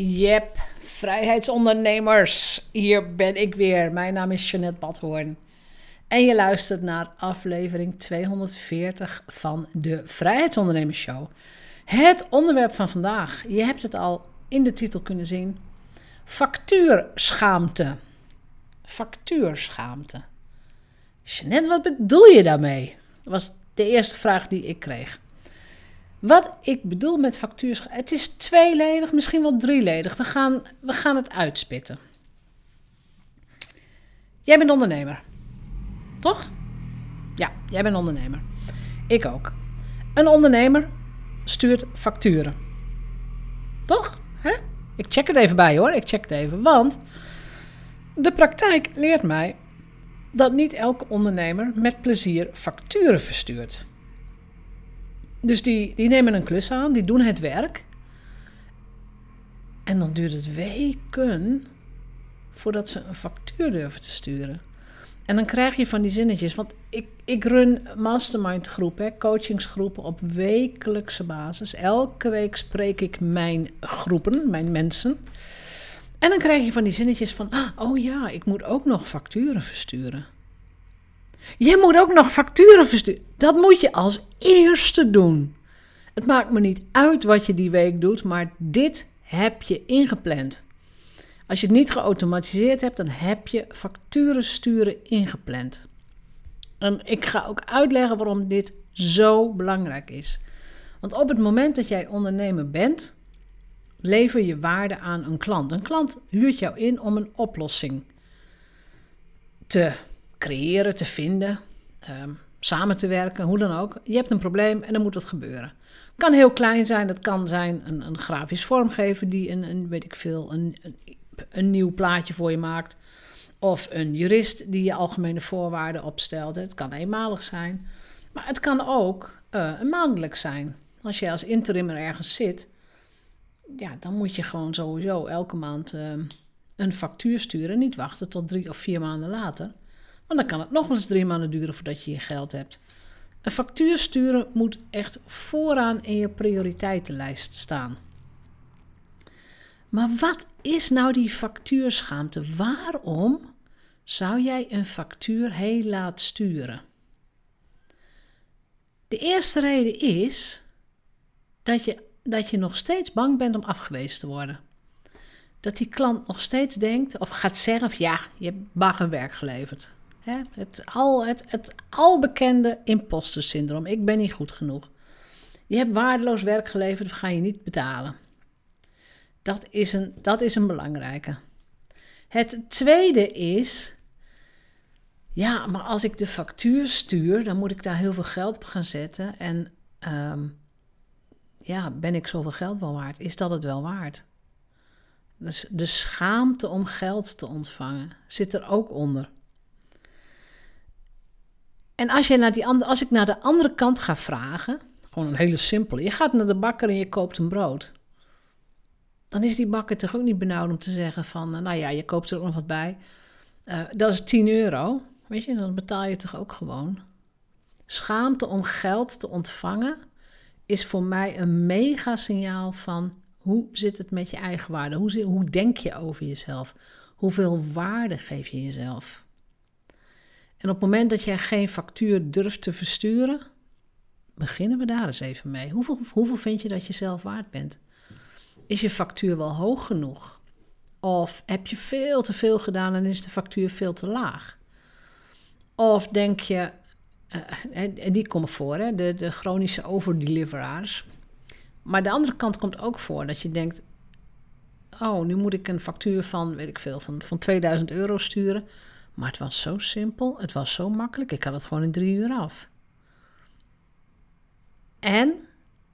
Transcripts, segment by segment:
Jep, vrijheidsondernemers. Hier ben ik weer. Mijn naam is Jeanette Badhoorn. En je luistert naar aflevering 240 van de Vrijheidsondernemers Show. Het onderwerp van vandaag, je hebt het al in de titel kunnen zien. Factuurschaamte. Factuurschaamte. Jeanette, wat bedoel je daarmee? Was de eerste vraag die ik kreeg. Wat ik bedoel met factuurschaamte, het is tweeledig, misschien wel drieledig. We gaan, we gaan het uitspitten. Jij bent ondernemer, toch? Ja, jij bent ondernemer. Ik ook. Een ondernemer stuurt facturen. Toch? Ik check het even bij hoor, ik check het even. Want de praktijk leert mij dat niet elke ondernemer met plezier facturen verstuurt. Dus die, die nemen een klus aan, die doen het werk. En dan duurt het weken voordat ze een factuur durven te sturen. En dan krijg je van die zinnetjes. Want ik, ik run mastermind groepen, coachingsgroepen op wekelijkse basis. Elke week spreek ik mijn groepen, mijn mensen. En dan krijg je van die zinnetjes van: oh ja, ik moet ook nog facturen versturen. Je moet ook nog facturen versturen. Dat moet je als eerste doen. Het maakt me niet uit wat je die week doet, maar dit heb je ingepland. Als je het niet geautomatiseerd hebt, dan heb je facturen sturen ingepland. En ik ga ook uitleggen waarom dit zo belangrijk is. Want op het moment dat jij ondernemer bent, lever je waarde aan een klant. Een klant huurt jou in om een oplossing te creëren, te vinden, ehm, samen te werken, hoe dan ook. Je hebt een probleem en dan moet het gebeuren. Kan heel klein zijn, dat kan zijn een, een grafisch vormgever die een, een weet ik veel, een, een, nieuw plaatje voor je maakt. Of een jurist die je algemene voorwaarden opstelt. Het kan eenmalig zijn. Maar het kan ook uh, een maandelijk zijn. Als je als interimmer ergens zit, ja, dan moet je gewoon sowieso elke maand uh, een factuur sturen. Niet wachten tot drie of vier maanden later. Want dan kan het nog eens drie maanden duren voordat je je geld hebt. Een factuur sturen moet echt vooraan in je prioriteitenlijst staan. Maar wat is nou die factuurschaamte? Waarom zou jij een factuur heel laat sturen? De eerste reden is dat je, dat je nog steeds bang bent om afgewezen te worden. Dat die klant nog steeds denkt of gaat zeggen: ja, je hebt baggerwerk geleverd. Het, al, het, het albekende imposter syndroom. Ik ben niet goed genoeg. Je hebt waardeloos werk geleverd, we gaan je niet betalen. Dat is een, dat is een belangrijke. Het tweede is, ja, maar als ik de factuur stuur, dan moet ik daar heel veel geld op gaan zetten. En ehm, ja, ben ik zoveel geld wel waard? Is dat het wel waard? Dus de schaamte om geld te ontvangen zit er ook onder. En als, je naar die andere, als ik naar de andere kant ga vragen, gewoon een hele simpele. Je gaat naar de bakker en je koopt een brood. Dan is die bakker toch ook niet benauwd om te zeggen van, eh, nou ja, je koopt er ook nog wat bij. Uh, dat is 10 euro. Weet je, dan betaal je toch ook gewoon. Schaamte om geld te ontvangen is voor mij een mega signaal van hoe zit het met je eigen waarde? Hoe, hoe denk je over jezelf? Hoeveel waarde geef je jezelf? En op het moment dat jij geen factuur durft te versturen, beginnen we daar eens even mee. Hoeveel, hoeveel vind je dat je zelf waard bent? Is je factuur wel hoog genoeg? Of heb je veel te veel gedaan en is de factuur veel te laag? Of denk je, uh, en die komen voor, hè, de, de chronische overdeliveraars. Maar de andere kant komt ook voor dat je denkt: Oh, nu moet ik een factuur van, weet ik veel, van, van 2000 euro sturen. Maar het was zo simpel, het was zo makkelijk. Ik had het gewoon in drie uur af. En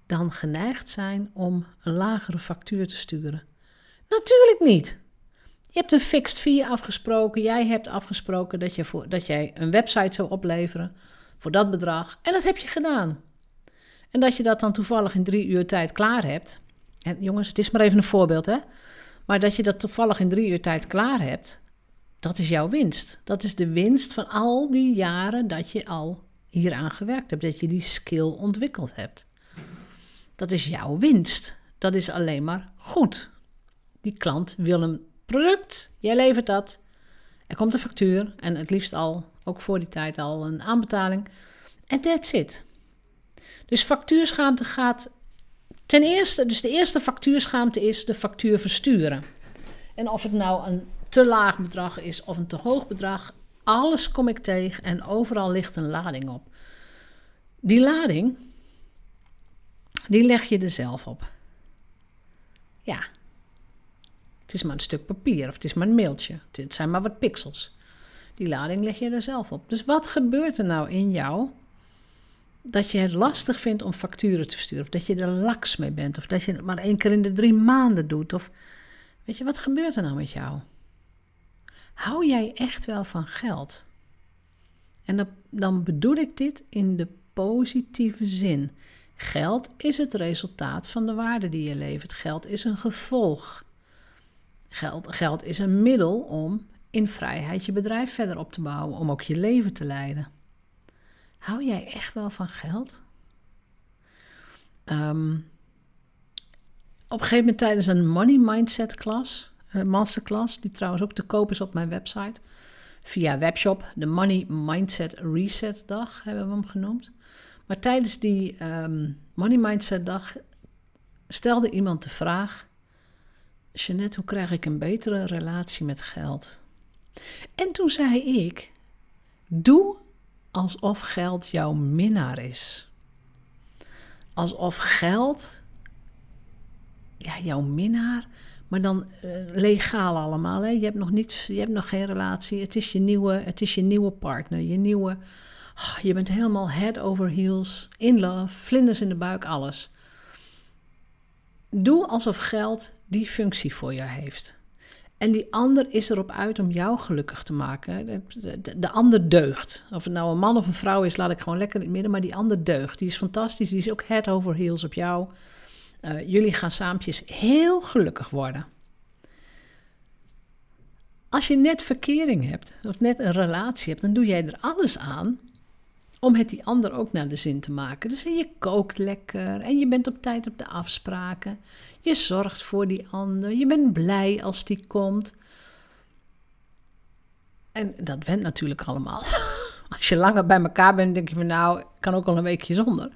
dan geneigd zijn om een lagere factuur te sturen. Natuurlijk niet. Je hebt een fixed fee afgesproken. Jij hebt afgesproken dat, je voor, dat jij een website zou opleveren voor dat bedrag. En dat heb je gedaan. En dat je dat dan toevallig in drie uur tijd klaar hebt. En jongens, het is maar even een voorbeeld, hè? Maar dat je dat toevallig in drie uur tijd klaar hebt. Dat is jouw winst. Dat is de winst van al die jaren dat je al hieraan gewerkt hebt, dat je die skill ontwikkeld hebt. Dat is jouw winst. Dat is alleen maar goed. Die klant wil een product, jij levert dat. Er komt een factuur en het liefst al, ook voor die tijd al, een aanbetaling. En that's it. Dus factuurschaamte gaat ten eerste, dus de eerste factuurschaamte is de factuur versturen. En of het nou een te laag bedrag is of een te hoog bedrag, alles kom ik tegen en overal ligt een lading op. Die lading, die leg je er zelf op. Ja. Het is maar een stuk papier of het is maar een mailtje. Het zijn maar wat pixels. Die lading leg je er zelf op. Dus wat gebeurt er nou in jou dat je het lastig vindt om facturen te versturen? Of dat je er laks mee bent? Of dat je het maar één keer in de drie maanden doet? Of weet je, wat gebeurt er nou met jou? Hou jij echt wel van geld? En dan, bedoel ik dit in de positieve zin. Geld is het resultaat van de waarde die je levert. Geld is een gevolg. Geld, geld is een middel om in vrijheid je bedrijf verder op te bouwen, om ook je leven te leiden. Hou jij echt wel van geld? Um, op een gegeven moment tijdens een money mindset klas, masterclass, die trouwens ook te koop is op mijn website, via webshop, de Money Mindset Reset Dag hebben we hem genoemd. Maar tijdens die um, Money Mindset Dag stelde iemand de vraag: Jeanette, hoe krijg ik een betere relatie met geld? En toen zei ik: Doe alsof geld jouw minnaar is. Alsof geld ja, jouw minnaar, maar dan uh, legaal allemaal. Hè? Je, hebt nog niet, je hebt nog geen relatie. Het is je nieuwe, het is je nieuwe partner, je nieuwe Oh, je bent helemaal head over heels, in love, vlinders in de buik, alles. Doe alsof geld die functie voor jou heeft. En die ander is erop uit om jou gelukkig te maken. De, de, de, ander deugt. Of het nou een man of een vrouw is, laat ik gewoon lekker in het midden. Maar die ander deugt. Die is fantastisch. Die is ook head over heels op jou. Uh, jullie gaan saampjes heel gelukkig worden. Als je net verkering hebt, of net een relatie hebt, dan doe jij er alles aan om het die ander ook naar de zin te maken. Dus je kookt lekker en je bent op tijd op de afspraken. Je zorgt voor die ander. Je bent blij als die komt. En dat went natuurlijk allemaal. Als je langer bij elkaar bent, denk je van nou, kan ook al een weekje zonder.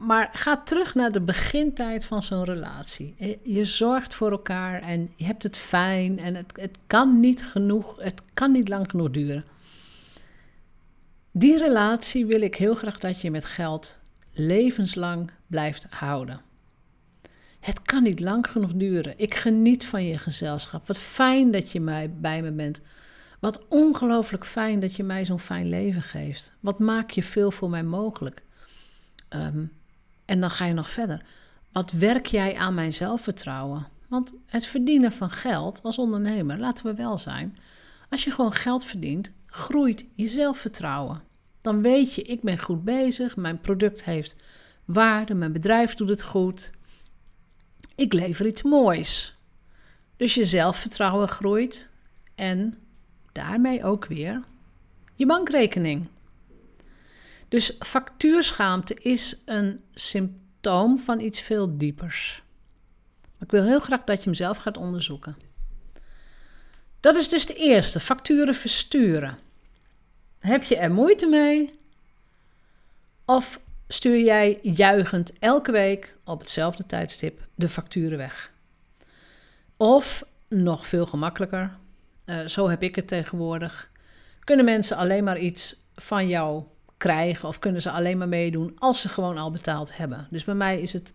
Maar ga terug naar de begintijd van zo'n relatie. Je zorgt voor elkaar en je hebt het fijn en het, het kan niet genoeg, het kan niet lang genoeg duren. Die relatie wil ik heel graag dat je met geld levenslang blijft houden. Het kan niet lang genoeg duren. Ik geniet van je gezelschap. Wat fijn dat je mij, bij me bent. Wat ongelooflijk fijn dat je mij zo'n fijn leven geeft. Wat maak je veel voor mij mogelijk? Ehm, en dan ga je nog verder. Wat werk jij aan mijn zelfvertrouwen? Want het verdienen van geld als ondernemer, laten we wel zijn. Als je gewoon geld verdient, groeit je zelfvertrouwen. Dan weet je, ik ben goed bezig, mijn product heeft waarde, mijn bedrijf doet het goed. Ik lever iets moois. Dus je zelfvertrouwen groeit en daarmee ook weer je bankrekening. Dus factuurschaamte is een symptoom van iets veel diepers. ik wil heel graag dat je hem zelf gaat onderzoeken. Dat is dus de eerste, facturen versturen. Heb je er moeite mee? Of stuur jij juichend elke week op hetzelfde tijdstip de facturen weg? Of nog veel gemakkelijker, uh, zo heb ik het tegenwoordig. Kunnen mensen alleen maar iets van jou krijgen of kunnen ze alleen maar meedoen als ze gewoon al betaald hebben? Dus bij mij is het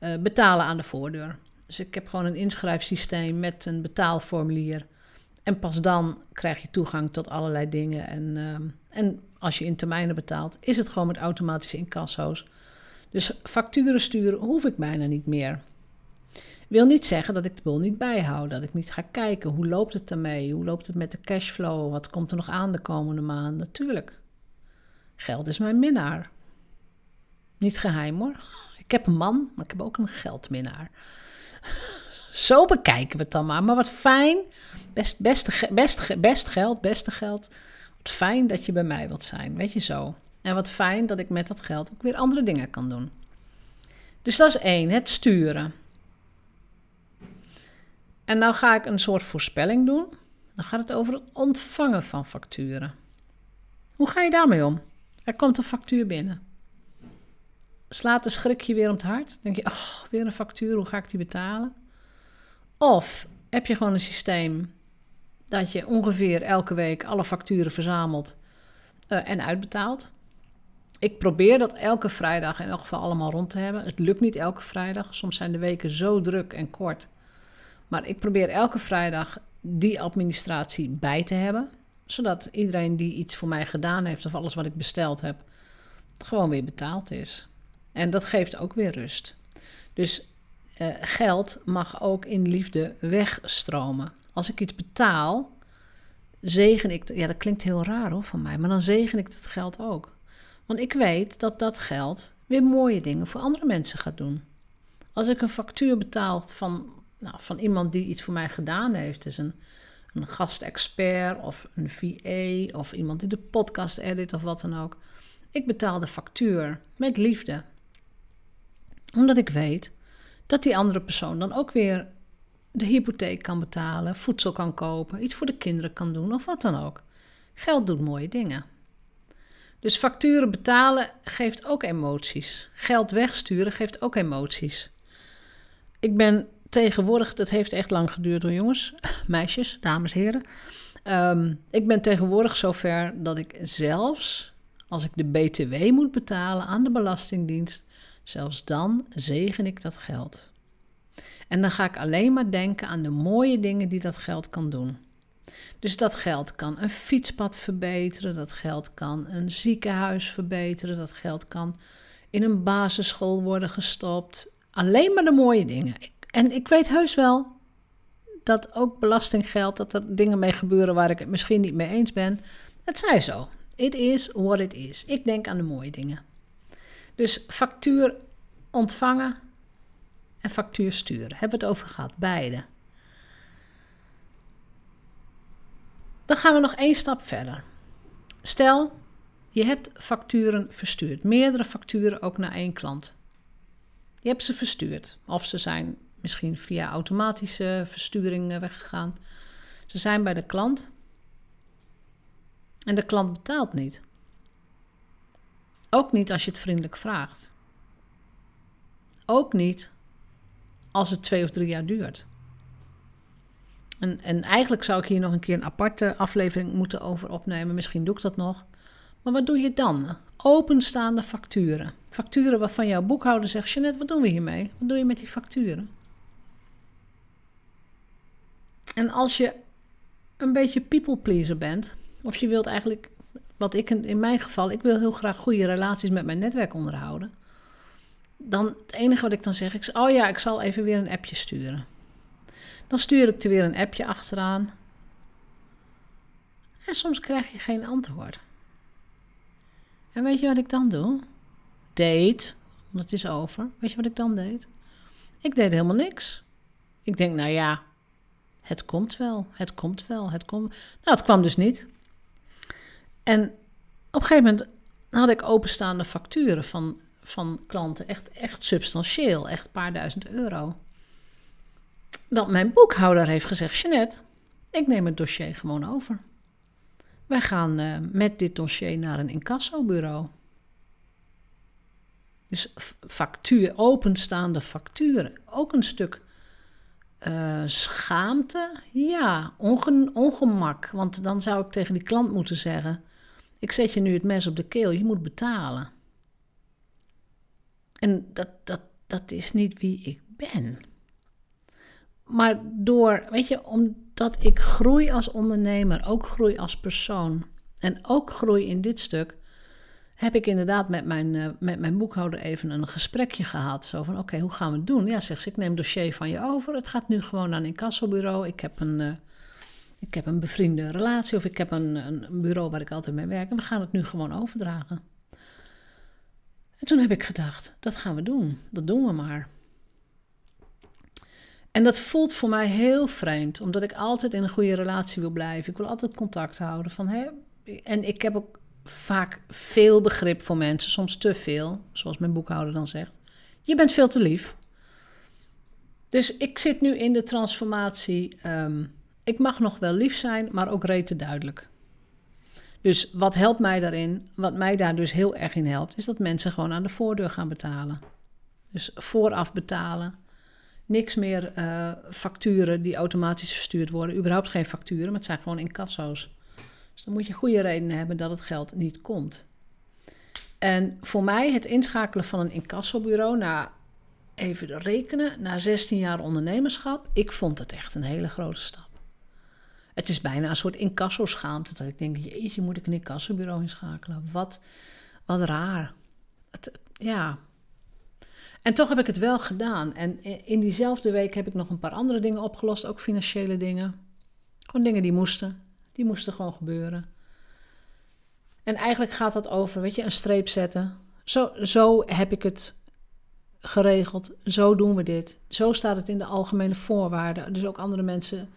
uh, betalen aan de voordeur. Dus ik heb gewoon een inschrijfsysteem met een betaalformulier. En pas dan krijg je toegang tot allerlei dingen. En, ehm, en als je in termijnen betaalt, is het gewoon met automatische incasso's. Dus facturen sturen hoef ik bijna niet meer. Wil niet zeggen dat ik de boel niet bijhoud, dat ik niet ga kijken hoe loopt het ermee, hoe loopt het met de cashflow, wat komt er nog aan de komende maanden. Natuurlijk, geld is mijn minnaar. Niet geheim hoor. Ik heb een man, maar ik heb ook een geldminnaar. Zo bekijken we het dan maar. Maar wat fijn. Best, best, best, best geld, beste geld. Wat fijn dat je bij mij wilt zijn. Weet je zo. En wat fijn dat ik met dat geld ook weer andere dingen kan doen. Dus dat is één, het sturen. En nou ga ik een soort voorspelling doen. Dan gaat het over het ontvangen van facturen. Hoe ga je daarmee om? Er komt een factuur binnen. Slaat de schrik je weer om het hart? Denk je, oh, weer een factuur, hoe ga ik die betalen? Of heb je gewoon een systeem dat je ongeveer elke week alle facturen verzamelt uh, en uitbetaalt? Ik probeer dat elke vrijdag in elk geval allemaal rond te hebben. Het lukt niet elke vrijdag. Soms zijn de weken zo druk en kort. Maar ik probeer elke vrijdag die administratie bij te hebben. Zodat iedereen die iets voor mij gedaan heeft of alles wat ik besteld heb, gewoon weer betaald is. En dat geeft ook weer rust. Dus uh, geld mag ook in liefde wegstromen. Als ik iets betaal, zegen ik. Ja, dat klinkt heel raar hoor van mij, maar dan zegen ik het geld ook. Want ik weet dat dat geld weer mooie dingen voor andere mensen gaat doen. Als ik een factuur betaal van, nou, van iemand die iets voor mij gedaan heeft, dus een, een gastexpert of een VA of iemand die de podcast edit of wat dan ook. Ik betaal de factuur met liefde. Omdat ik weet dat die andere persoon dan ook weer de hypotheek kan betalen, voedsel kan kopen, iets voor de kinderen kan doen of wat dan ook. Geld doet mooie dingen. Dus facturen betalen geeft ook emoties. Geld wegsturen geeft ook emoties. Ik ben tegenwoordig, dat heeft echt lang geduurd hoor jongens, meisjes, dames, heren. Ehm, ik ben tegenwoordig zover dat ik zelfs als ik de BTW moet betalen aan de Belastingdienst, zelfs dan zegen ik dat geld. En dan ga ik alleen maar denken aan de mooie dingen die dat geld kan doen. Dus dat geld kan een fietspad verbeteren, dat geld kan een ziekenhuis verbeteren, dat geld kan in een basisschool worden gestopt. Alleen maar de mooie dingen. En ik weet heus wel dat ook belastinggeld, dat er dingen mee gebeuren waar ik het misschien niet mee eens ben. Het zij zo. It is what it is. Ik denk aan de mooie dingen. Dus factuur ontvangen en factuur sturen. Hebben we het over gehad, beide. Dan gaan we nog één stap verder. Stel, je hebt facturen verstuurd, meerdere facturen ook naar één klant. Je hebt ze verstuurd, of ze zijn misschien via automatische versturing weggegaan. Ze zijn bij de klant en de klant betaalt niet. Ook niet als je het vriendelijk vraagt. Ook niet als het twee of drie jaar duurt. En, en eigenlijk zou ik hier nog een keer een aparte aflevering moeten over opnemen. Misschien doe ik dat nog. Maar wat doe je dan? Openstaande facturen. Facturen waarvan jouw boekhouder zegt: Jeanette, wat doen we hiermee? Wat doe je met die facturen? En als je een beetje people pleaser bent, of je wilt eigenlijk, wat ik in, mijn geval, ik wil heel graag goede relaties met mijn netwerk onderhouden. Dan het enige wat ik dan zeg, ik oh ja, ik zal even weer een appje sturen. Dan stuur ik er weer een appje achteraan. En soms krijg je geen antwoord. En weet je wat ik dan doe? Deed, want het is over. Weet je wat ik dan deed? Ik deed helemaal niks. Ik denk, nou ja, het komt wel, het komt wel, het komt. Nou, het kwam dus niet. En op een gegeven moment had ik openstaande facturen van, van klanten, echt, echt substantieel, echt een paar duizend euro dat mijn boekhouder heeft gezegd: Jeannette, ik neem het dossier gewoon over. Wij gaan uh, met dit dossier naar een incassobureau. Dus factuur, openstaande facturen, ook een stuk uh, schaamte, ja, onge ongemak. Want dan zou ik tegen die klant moeten zeggen: Ik zet je nu het mes op de keel, je moet betalen. En dat, dat, dat is niet wie ik ben. Maar door, weet je, omdat ik groei als ondernemer, ook groei als persoon en ook groei in dit stuk, heb ik inderdaad met mijn, uh, met mijn boekhouder even een gesprekje gehad. Zo van, oké, hoe gaan we het doen? Ja, zegt ze, ik neem dossier van je over. Het gaat nu gewoon naar een incassobureau. Ik heb een, uh, ik heb een bevriende relatie of ik heb een, een bureau waar ik altijd mee werk. En we gaan het nu gewoon overdragen. En toen heb ik gedacht, dat gaan we doen. Dat doen we maar. En dat voelt voor mij heel vreemd, omdat ik altijd in een goede relatie wil blijven. Ik wil altijd contact houden. Van, hè, en ik heb ook vaak veel begrip voor mensen, soms te veel, zoals mijn boekhouder dan zegt. Je bent veel te lief. Dus ik zit nu in de transformatie. ehm, ik mag nog wel lief zijn, maar ook rete duidelijk. Dus wat helpt mij daarin? Wat mij daar dus heel erg in helpt, is dat mensen gewoon aan de voordeur gaan betalen. Dus vooraf betalen. Niks meer eh, facturen die automatisch verstuurd worden. Überhaupt geen facturen, maar het zijn gewoon incasso's. Dus dan moet je goede redenen hebben dat het geld niet komt. En voor mij het inschakelen van een incassobureau, na even rekenen, na 16 jaar ondernemerschap, ik vond het echt een hele grote stap. Het is bijna een soort incasso-schaamte dat ik denk, jeetje, moet ik een incassobureau inschakelen? Wat, wat raar. Het, ja. En toch heb ik het wel gedaan. En in diezelfde week heb ik nog een paar andere dingen opgelost, ook financiële dingen. Gewoon dingen die moesten. Die moesten gewoon gebeuren. En eigenlijk gaat dat over, weet je, een streep zetten. Zo, zo heb ik het geregeld. Zo doen we dit. Zo staat het in de algemene voorwaarden. Dus ook andere mensen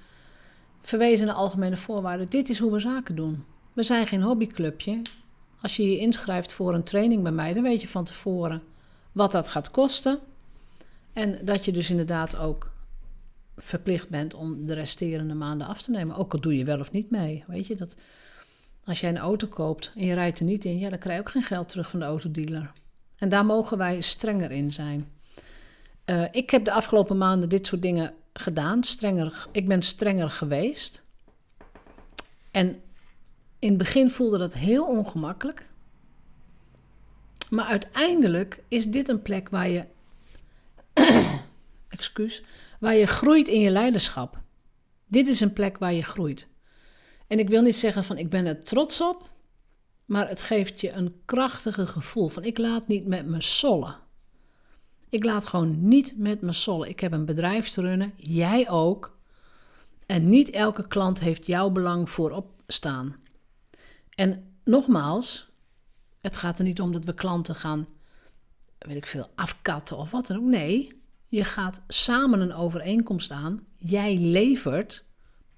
verwezen naar algemene voorwaarden. Dit is hoe we zaken doen. We zijn geen hobbyclubje. Als je je inschrijft voor een training bij mij, dan weet je van tevoren wat dat gaat kosten. En dat je dus inderdaad ook verplicht bent om de resterende maanden af te nemen. Ook al doe je wel of niet mee. Weet je dat als jij een auto koopt en je rijdt er niet in, ja, dan krijg je ook geen geld terug van de autodealer. En daar mogen wij strenger in zijn. Uh, ik heb de afgelopen maanden dit soort dingen gedaan. Strenger, ik ben strenger geweest. En in het begin voelde dat heel ongemakkelijk. Maar uiteindelijk is dit een plek waar je. excuus. Waar je groeit in je leiderschap. Dit is een plek waar je groeit. En ik wil niet zeggen van ik ben er trots op. Maar het geeft je een krachtige gevoel van ik laat niet met me sollen. Ik laat gewoon niet met me sollen. Ik heb een bedrijf te runnen, jij ook. En niet elke klant heeft jouw belang voorop staan. En nogmaals, het gaat er niet om dat we klanten gaan, weet ik veel, afkatten of wat dan ook. Nee, je gaat samen een overeenkomst aan. Jij levert,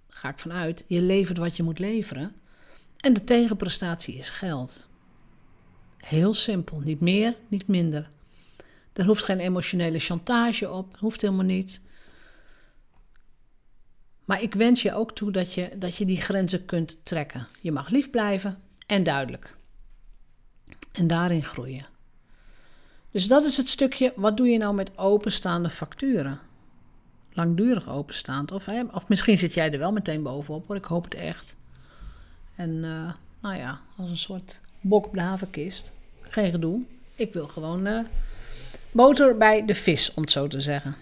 ga ik vanuit, je levert wat je moet leveren. En de tegenprestatie is geld. Heel simpel, niet meer, niet minder. Er hoeft geen emotionele chantage op, hoeft helemaal niet. Maar ik wens je ook toe dat je, dat je die grenzen kunt trekken. Je mag lief blijven en duidelijk. En daarin groeien. Dus dat is het stukje, wat doe je nou met openstaande facturen? Langdurig openstaand. Of, of misschien zit jij er wel meteen bovenop, hoor. Ik hoop het echt. En uh, nou ja, als een soort bok op de havenkist. Geen gedoe. Ik wil gewoon uh, boter bij de vis, om het zo te zeggen.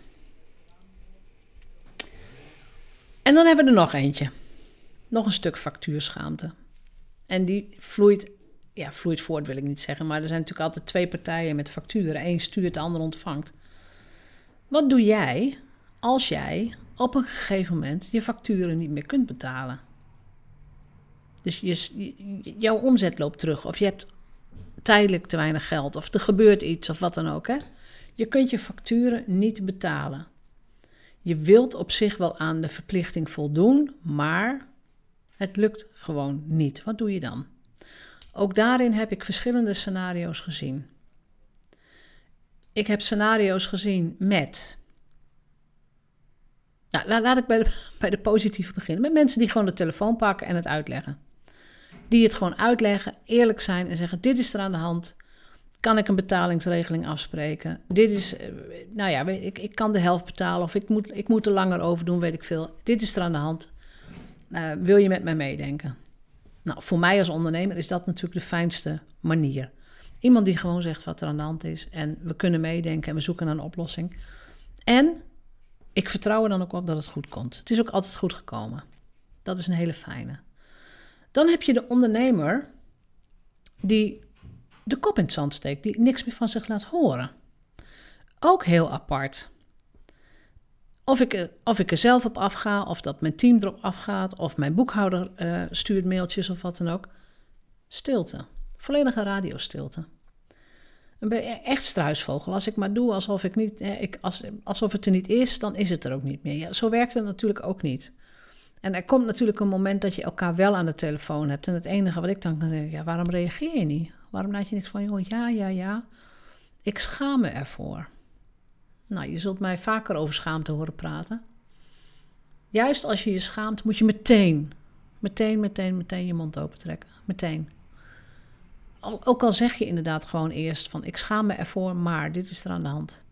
En dan hebben we er nog eentje. Nog een stuk factuurschaamte. En die vloeit, ja, vloeit voort wil ik niet zeggen, maar er zijn natuurlijk altijd twee partijen met facturen. Eén stuurt, de ander ontvangt. Wat doe jij als jij op een gegeven moment je facturen niet meer kunt betalen? Dus je, jouw omzet loopt terug. Of je hebt tijdelijk te weinig geld. Of er gebeurt iets of wat dan ook. Hè? Je kunt je facturen niet betalen. Je wilt op zich wel aan de verplichting voldoen, maar het lukt gewoon niet. Wat doe je dan? Ook daarin heb ik verschillende scenario's gezien. Ik heb scenario's gezien met. Nou, laat ik bij de, bij de positieve beginnen. Met mensen die gewoon de telefoon pakken en het uitleggen die het gewoon uitleggen, eerlijk zijn en zeggen: Dit is er aan de hand. Kan ik een betalingsregeling afspreken? Dit is, eh, nou ja, ik, ik kan de helft betalen of ik moet, ik moet er langer over doen, weet ik veel. Dit is er aan de hand. Uh, wil je met mij meedenken? Nou, voor mij als ondernemer is dat natuurlijk de fijnste manier. Iemand die gewoon zegt wat er aan de hand is en we kunnen meedenken en we zoeken naar een oplossing. En ik vertrouw er dan ook op dat het goed komt. Het is ook altijd goed gekomen. Dat is een hele fijne. Dan heb je de ondernemer die de kop in het zand steekt, die niks meer van zich laat horen. Ook heel apart. Of ik, er, of ik er zelf op afga, of dat mijn team erop afgaat, of mijn boekhouder uh, stuurt mailtjes of wat dan ook. Stilte. Volledige radiostilte. Een echt struisvogel. Als ik maar doe alsof, ik niet, ik, als, alsof het er niet is, dan is het er ook niet meer. Ja, zo werkt het natuurlijk ook niet. En er komt natuurlijk een moment dat je elkaar wel aan de telefoon hebt. En het enige wat ik dan kan zeggen, ja, waarom reageer je niet? Waarom laat je niks van horen? Ja, ja, ja. Ik schaam me ervoor. Nou, je zult mij vaker over schaamte horen praten. Juist als je je schaamt, moet je meteen, meteen, meteen, meteen je mond open trekken. Meteen. Ook al zeg je inderdaad gewoon eerst van ik schaam me ervoor, maar dit is er aan de hand.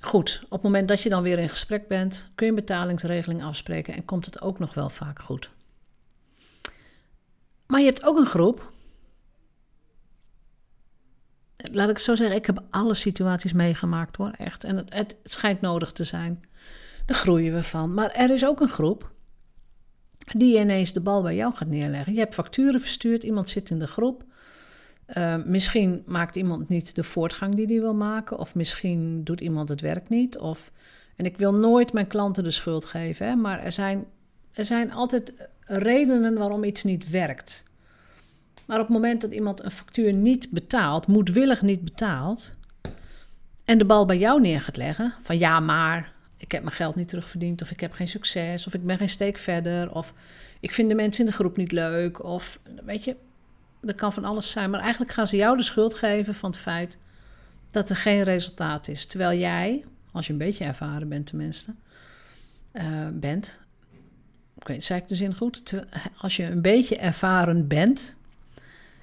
Goed, op het moment dat je dan weer in gesprek bent, kun je een betalingsregeling afspreken en komt het ook nog wel vaak goed. Maar je hebt ook een groep. Laat ik zo zeggen, ik heb alle situaties meegemaakt hoor, echt. En het, het, schijnt nodig te zijn. Daar groeien we van. Maar er is ook een groep die ineens de bal bij jou gaat neerleggen. Je hebt facturen verstuurd, iemand zit in de groep. Uh, misschien maakt iemand niet de voortgang die hij wil maken, of misschien doet iemand het werk niet. Of, en ik wil nooit mijn klanten de schuld geven, hè, maar er zijn, er zijn altijd redenen waarom iets niet werkt. Maar op het moment dat iemand een factuur niet betaalt, moedwillig niet betaalt, en de bal bij jou neer gaat leggen, van ja, maar ik heb mijn geld niet terugverdiend, of ik heb geen succes, of ik ben geen steek verder, of ik vind de mensen in de groep niet leuk, of weet je, dat kan van alles zijn. Maar eigenlijk gaan ze jou de schuld geven van het feit dat er geen resultaat is. Terwijl jij, als je een beetje ervaren bent tenminste, uh, bent, weet, zei ik de zin goed? Als je een beetje ervaren bent,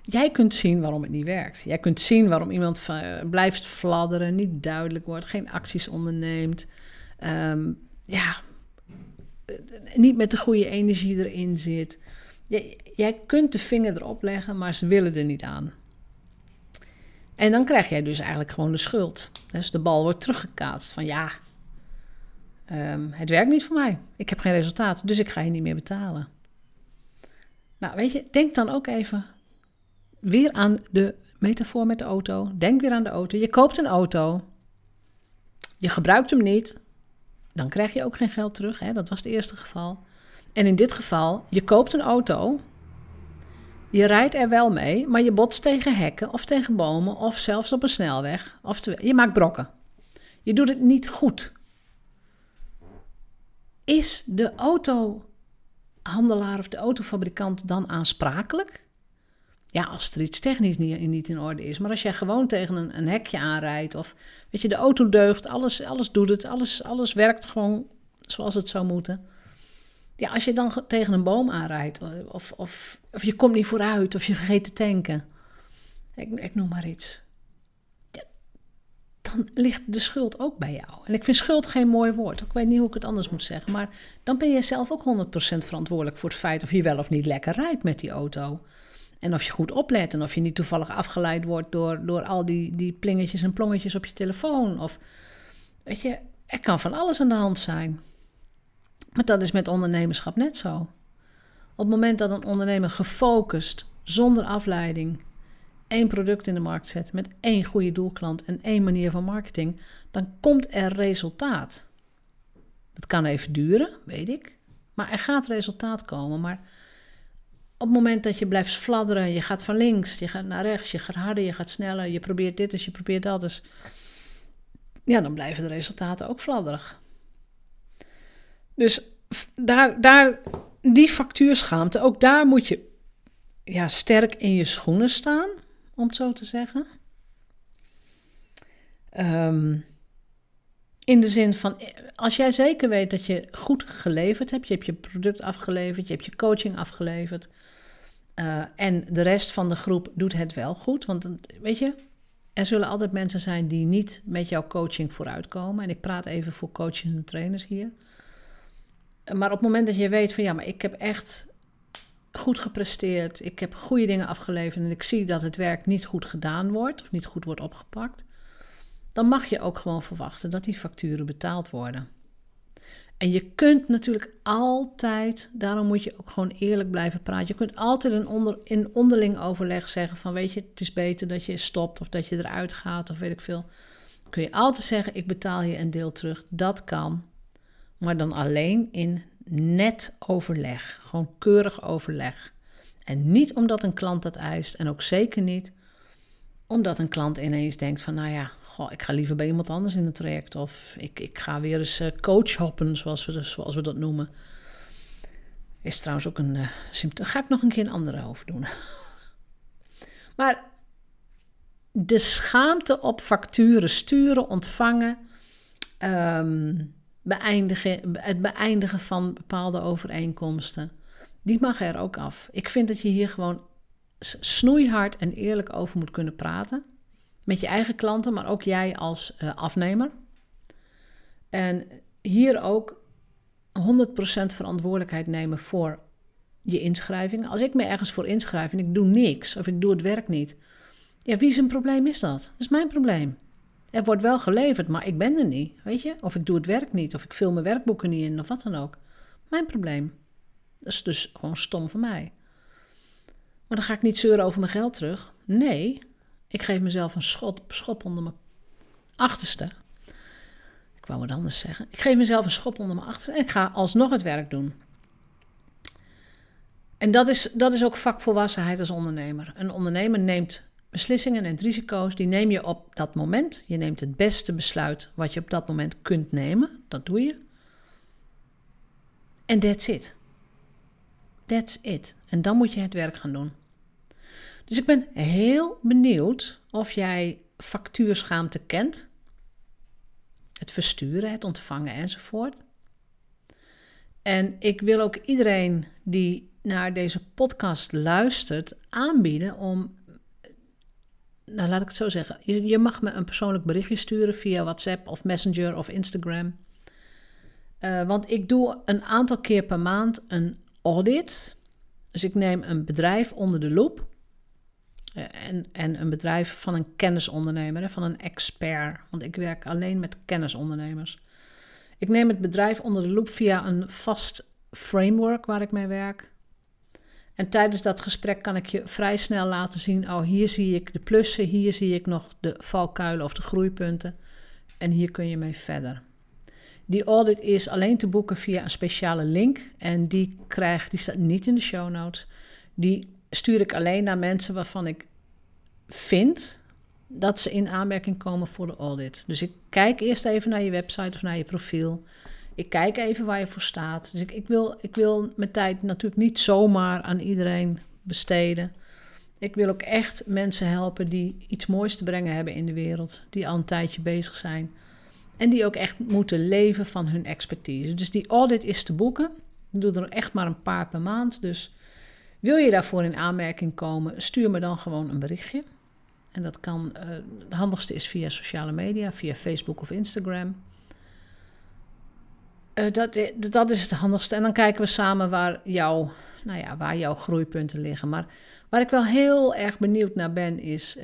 jij kunt zien waarom het niet werkt. Jij kunt zien waarom iemand blijft fladderen, niet duidelijk wordt, geen acties onderneemt. Um, ja, niet met de goede energie erin zit. Jij, kunt de vinger erop leggen, maar ze willen er niet aan. En dan krijg jij dus eigenlijk gewoon de schuld. Dus de bal wordt teruggekaatst van ja, um, het werkt niet voor mij. Ik heb geen resultaat, dus ik ga je niet meer betalen. Nou, weet je, denk dan ook even weer aan de metafoor met de auto. Denk weer aan de auto. Je koopt een auto. Je gebruikt hem niet dan krijg je ook geen geld terug. Hè? Dat was het eerste geval. En in dit geval, je koopt een auto. Je rijdt er wel mee, maar je botst tegen hekken of tegen bomen of zelfs op een snelweg. Of je maakt brokken. Je doet het niet goed. Is de autohandelaar of de autofabrikant dan aansprakelijk? Ja, als er iets technisch niet, niet in orde is. Maar als jij gewoon tegen een, een hekje aanrijdt of weet je, de auto deugt, alles, alles doet het, alles, alles werkt gewoon zoals het zou moeten. Ja, als je dan tegen een boom aanrijdt of, of, of je komt niet vooruit of je vergeet te tanken, ik, ik noem maar iets. dan ligt de schuld ook bij jou. En ik vind schuld geen mooi woord. Ik weet niet hoe ik het anders moet zeggen. Maar dan ben je zelf ook 100% verantwoordelijk voor het feit of je wel of niet lekker rijdt met die auto. En of je goed oplet en of je niet toevallig afgeleid wordt door, door al die, die plingetjes en plongetjes op je telefoon. Of weet je, er kan van alles aan de hand zijn. Maar dat is met ondernemerschap net zo. Op het moment dat een ondernemer gefocust, zonder afleiding, één product in de markt zet met één goede doelklant en één manier van marketing, dan komt er resultaat. Dat kan even duren, weet ik. Maar er gaat resultaat komen. Maar op het moment dat je blijft fladderen, je gaat van links, je gaat naar rechts, je gaat harder, je gaat sneller, je probeert dit dus je probeert dat dus. Ja, dan blijven de resultaten ook fladderig. Dus daar, daar, die factuurschaamte, ook daar moet je ja, sterk in je schoenen staan, om het zo te zeggen. Um, in de zin van, als jij zeker weet dat je goed geleverd hebt, je hebt je product afgeleverd, je hebt je coaching afgeleverd, uh, en de rest van de groep doet het wel goed. Want weet je, er zullen altijd mensen zijn die niet met jouw coaching vooruitkomen. En ik praat even voor coaches en trainers hier. Maar op het moment dat je weet van ja, maar ik heb echt goed gepresteerd, ik heb goede dingen afgeleverd en ik zie dat het werk niet goed gedaan wordt of niet goed wordt opgepakt, dan mag je ook gewoon verwachten dat die facturen betaald worden. En je kunt natuurlijk altijd, daarom moet je ook gewoon eerlijk blijven praten. Je kunt altijd een onder, in onderling overleg zeggen van weet je, het is beter dat je stopt of dat je eruit gaat of weet ik veel. Kun je altijd zeggen ik betaal je een deel terug. Dat kan, maar dan alleen in net overleg. Gewoon keurig overleg. En niet omdat een klant dat eist en ook zeker niet omdat een klant ineens denkt van nou ja, goh, ik ga liever bij iemand anders in het traject. Of ik, ik ga weer eens uh, coach hoppen, zoals we, zoals we dat noemen. Is trouwens ook een uh, symptoom. Ga ik nog een keer een andere over doen. maar de schaamte op facturen sturen, ontvangen, ehm, beëindigen, het beëindigen van bepaalde overeenkomsten, die mag er ook af. Ik vind dat je hier gewoon snoeihard en eerlijk over moet kunnen praten. Met je eigen klanten, maar ook jij als uh, afnemer. En hier ook 100% verantwoordelijkheid nemen voor je inschrijving. Als ik me ergens voor inschrijf en ik doe niks of ik doe het werk niet, ja, wie zijn probleem is dat? Dat is mijn probleem. Er wordt wel geleverd, maar ik ben er niet, weet je? Of ik doe het werk niet, of ik vul mijn werkboeken niet in, of wat dan ook. Mijn probleem. Dat is dus gewoon stom voor mij. Maar dan ga ik niet zeuren over mijn geld terug. Nee, ik geef mezelf een schop onder mijn achterste. Ik wou wat anders zeggen. Ik geef mezelf een schop onder mijn achterste en ik ga alsnog het werk doen. En dat is, dat is ook vakvolwassenheid als ondernemer. Een ondernemer neemt beslissingen en risico's, die neem je op dat moment. Je neemt het beste besluit wat je op dat moment kunt nemen. Dat doe je. En that's it. That's it. En dan moet je het werk gaan doen. Dus ik ben heel benieuwd of jij factuurschaamte kent. Het versturen, het ontvangen enzovoort. En ik wil ook iedereen die naar deze podcast luistert aanbieden om. Nou, laat ik het zo zeggen. Je, mag me een persoonlijk berichtje sturen via WhatsApp of Messenger of Instagram. Uh, want ik doe een aantal keer per maand een audit. Dus ik neem een bedrijf onder de loep. En, en een bedrijf van een kennisondernemer, van een expert. Want ik werk alleen met kennisondernemers. Ik neem het bedrijf onder de loep via een vast framework waar ik mee werk. En tijdens dat gesprek kan ik je vrij snel laten zien: oh, hier zie ik de plussen, hier zie ik nog de valkuilen of de groeipunten. En hier kun je mee verder. Die audit is alleen te boeken via een speciale link. En die, krijg, die staat niet in de show notes. Die stuur ik alleen naar mensen waarvan ik vind dat ze in aanmerking komen voor de audit. Dus ik kijk eerst even naar je website of naar je profiel. Ik kijk even waar je voor staat. Dus ik, ik, wil, ik wil mijn tijd natuurlijk niet zomaar aan iedereen besteden. Ik wil ook echt mensen helpen die iets moois te brengen hebben in de wereld. Die al een tijdje bezig zijn. En die ook echt moeten leven van hun expertise. Dus die audit is te boeken. Ik doe er echt maar een paar per maand. Dus wil je daarvoor in aanmerking komen, stuur me dan gewoon een berichtje. En dat kan, uh, het handigste is via sociale media, via Facebook of Instagram. Uh, dat, dat is het handigste. En dan kijken we samen waar, jouw, nou ja, waar jouw groeipunten liggen. Maar waar ik wel heel erg benieuwd naar ben, is: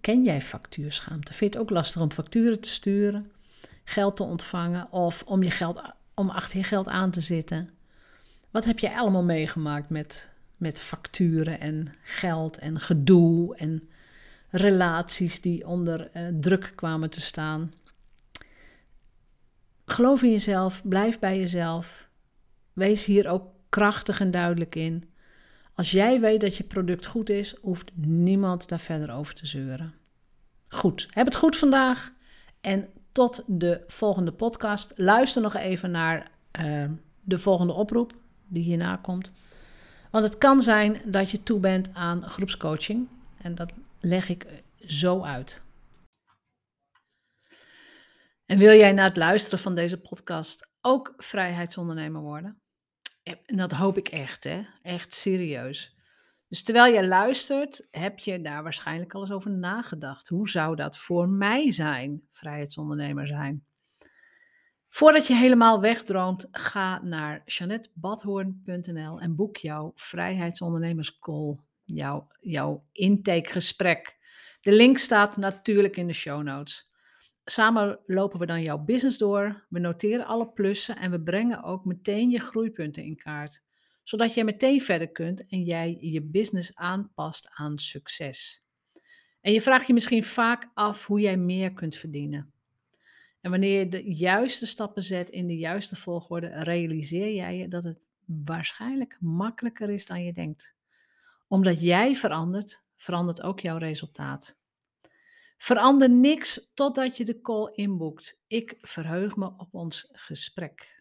ken jij factuurschaamte? Vind je het ook lastig om facturen te sturen, geld te ontvangen of om, je geld, om achter je geld aan te zitten? Wat heb jij allemaal meegemaakt met, met facturen en geld en gedoe en relaties die onder uh, druk kwamen te staan? Geloof in jezelf, blijf bij jezelf. Wees hier ook krachtig en duidelijk in. Als jij weet dat je product goed is, hoeft niemand daar verder over te zeuren. Goed, heb het goed vandaag en tot de volgende podcast. Luister nog even naar uh, de volgende oproep die hierna komt. Want het kan zijn dat je toe bent aan groepscoaching. En dat leg ik zo uit. En wil jij na het luisteren van deze podcast ook vrijheidsondernemer worden? En dat hoop ik echt, hè? Echt serieus. Dus terwijl je luistert, heb je daar waarschijnlijk al eens over nagedacht. Hoe zou dat voor mij zijn, vrijheidsondernemer zijn? Voordat je helemaal wegdroomt, ga naar janettebadhoorn.nl en boek jouw vrijheidsondernemerscall, jouw, jouw intakegesprek. De link staat natuurlijk in de show notes. Samen lopen we dan jouw business door, we noteren alle plussen en we brengen ook meteen je groeipunten in kaart, zodat jij meteen verder kunt en jij je business aanpast aan succes. En je vraagt je misschien vaak af hoe jij meer kunt verdienen. En wanneer je de juiste stappen zet in de juiste volgorde, realiseer jij je dat het waarschijnlijk makkelijker is dan je denkt. Omdat jij verandert, verandert ook jouw resultaat. Verander niks totdat je de call inboekt. Ik verheug me op ons gesprek.